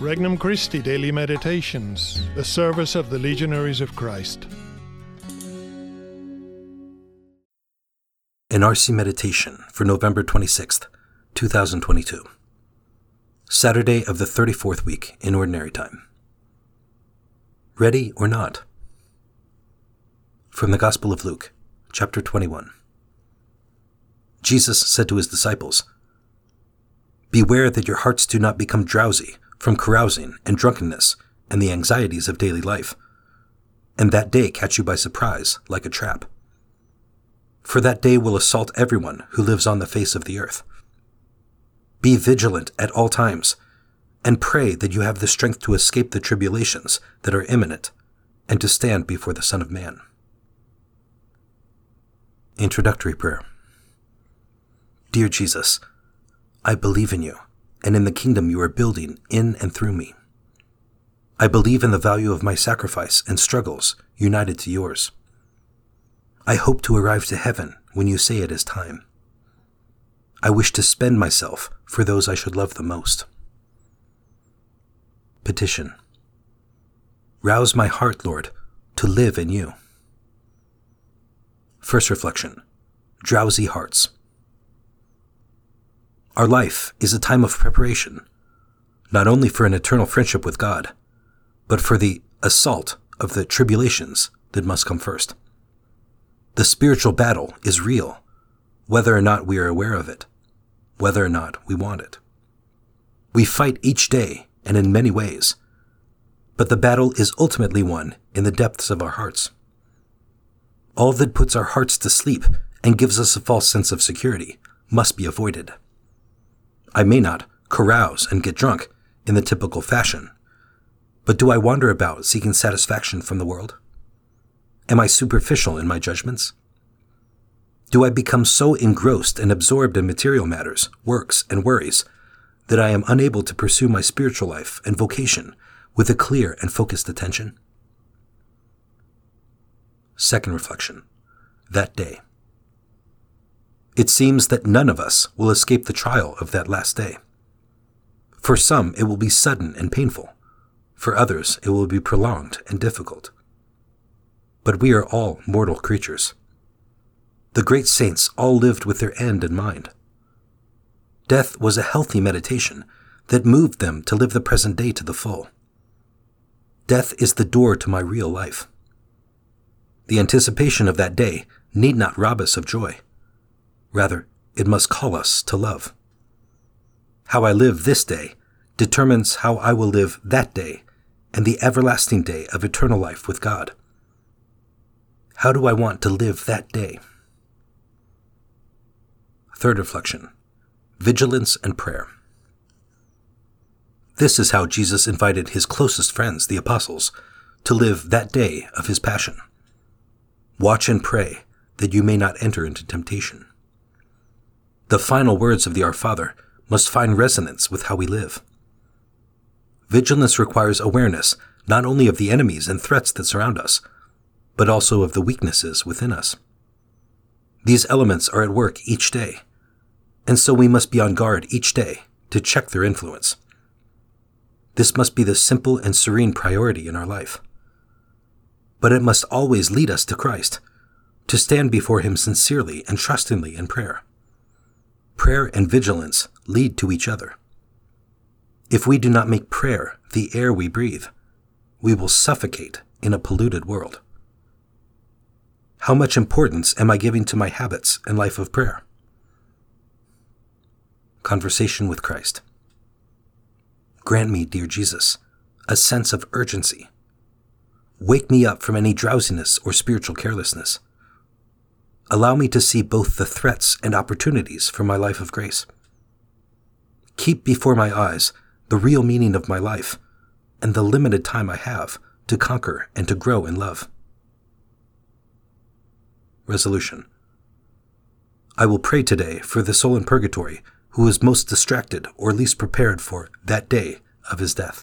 Regnum Christi Daily Meditations, the service of the Legionaries of Christ. An RC Meditation for November 26th, 2022. Saturday of the 34th week in Ordinary Time. Ready or not? From the Gospel of Luke, chapter 21. Jesus said to his disciples, Beware that your hearts do not become drowsy from carousing and drunkenness and the anxieties of daily life, and that day catch you by surprise like a trap. For that day will assault everyone who lives on the face of the earth. Be vigilant at all times, and pray that you have the strength to escape the tribulations that are imminent and to stand before the Son of Man. Introductory Prayer Dear Jesus, I believe in you and in the kingdom you are building in and through me. I believe in the value of my sacrifice and struggles united to yours. I hope to arrive to heaven when you say it is time. I wish to spend myself for those I should love the most. Petition Rouse my heart, Lord, to live in you. First reflection Drowsy hearts. Our life is a time of preparation, not only for an eternal friendship with God, but for the assault of the tribulations that must come first. The spiritual battle is real, whether or not we are aware of it, whether or not we want it. We fight each day and in many ways, but the battle is ultimately won in the depths of our hearts. All that puts our hearts to sleep and gives us a false sense of security must be avoided. I may not carouse and get drunk in the typical fashion, but do I wander about seeking satisfaction from the world? Am I superficial in my judgments? Do I become so engrossed and absorbed in material matters, works, and worries that I am unable to pursue my spiritual life and vocation with a clear and focused attention? Second reflection that day. It seems that none of us will escape the trial of that last day. For some, it will be sudden and painful. For others, it will be prolonged and difficult. But we are all mortal creatures. The great saints all lived with their end in mind. Death was a healthy meditation that moved them to live the present day to the full. Death is the door to my real life. The anticipation of that day need not rob us of joy. Rather, it must call us to love. How I live this day determines how I will live that day and the everlasting day of eternal life with God. How do I want to live that day? Third reflection Vigilance and Prayer. This is how Jesus invited his closest friends, the apostles, to live that day of his passion. Watch and pray that you may not enter into temptation. The final words of the Our Father must find resonance with how we live. Vigilance requires awareness not only of the enemies and threats that surround us, but also of the weaknesses within us. These elements are at work each day, and so we must be on guard each day to check their influence. This must be the simple and serene priority in our life. But it must always lead us to Christ, to stand before Him sincerely and trustingly in prayer prayer and vigilance lead to each other. If we do not make prayer the air we breathe, we will suffocate in a polluted world. How much importance am I giving to my habits and life of prayer? Conversation with Christ. Grant me, dear Jesus, a sense of urgency. Wake me up from any drowsiness or spiritual carelessness Allow me to see both the threats and opportunities for my life of grace. Keep before my eyes the real meaning of my life and the limited time I have to conquer and to grow in love. Resolution I will pray today for the soul in purgatory who is most distracted or least prepared for that day of his death.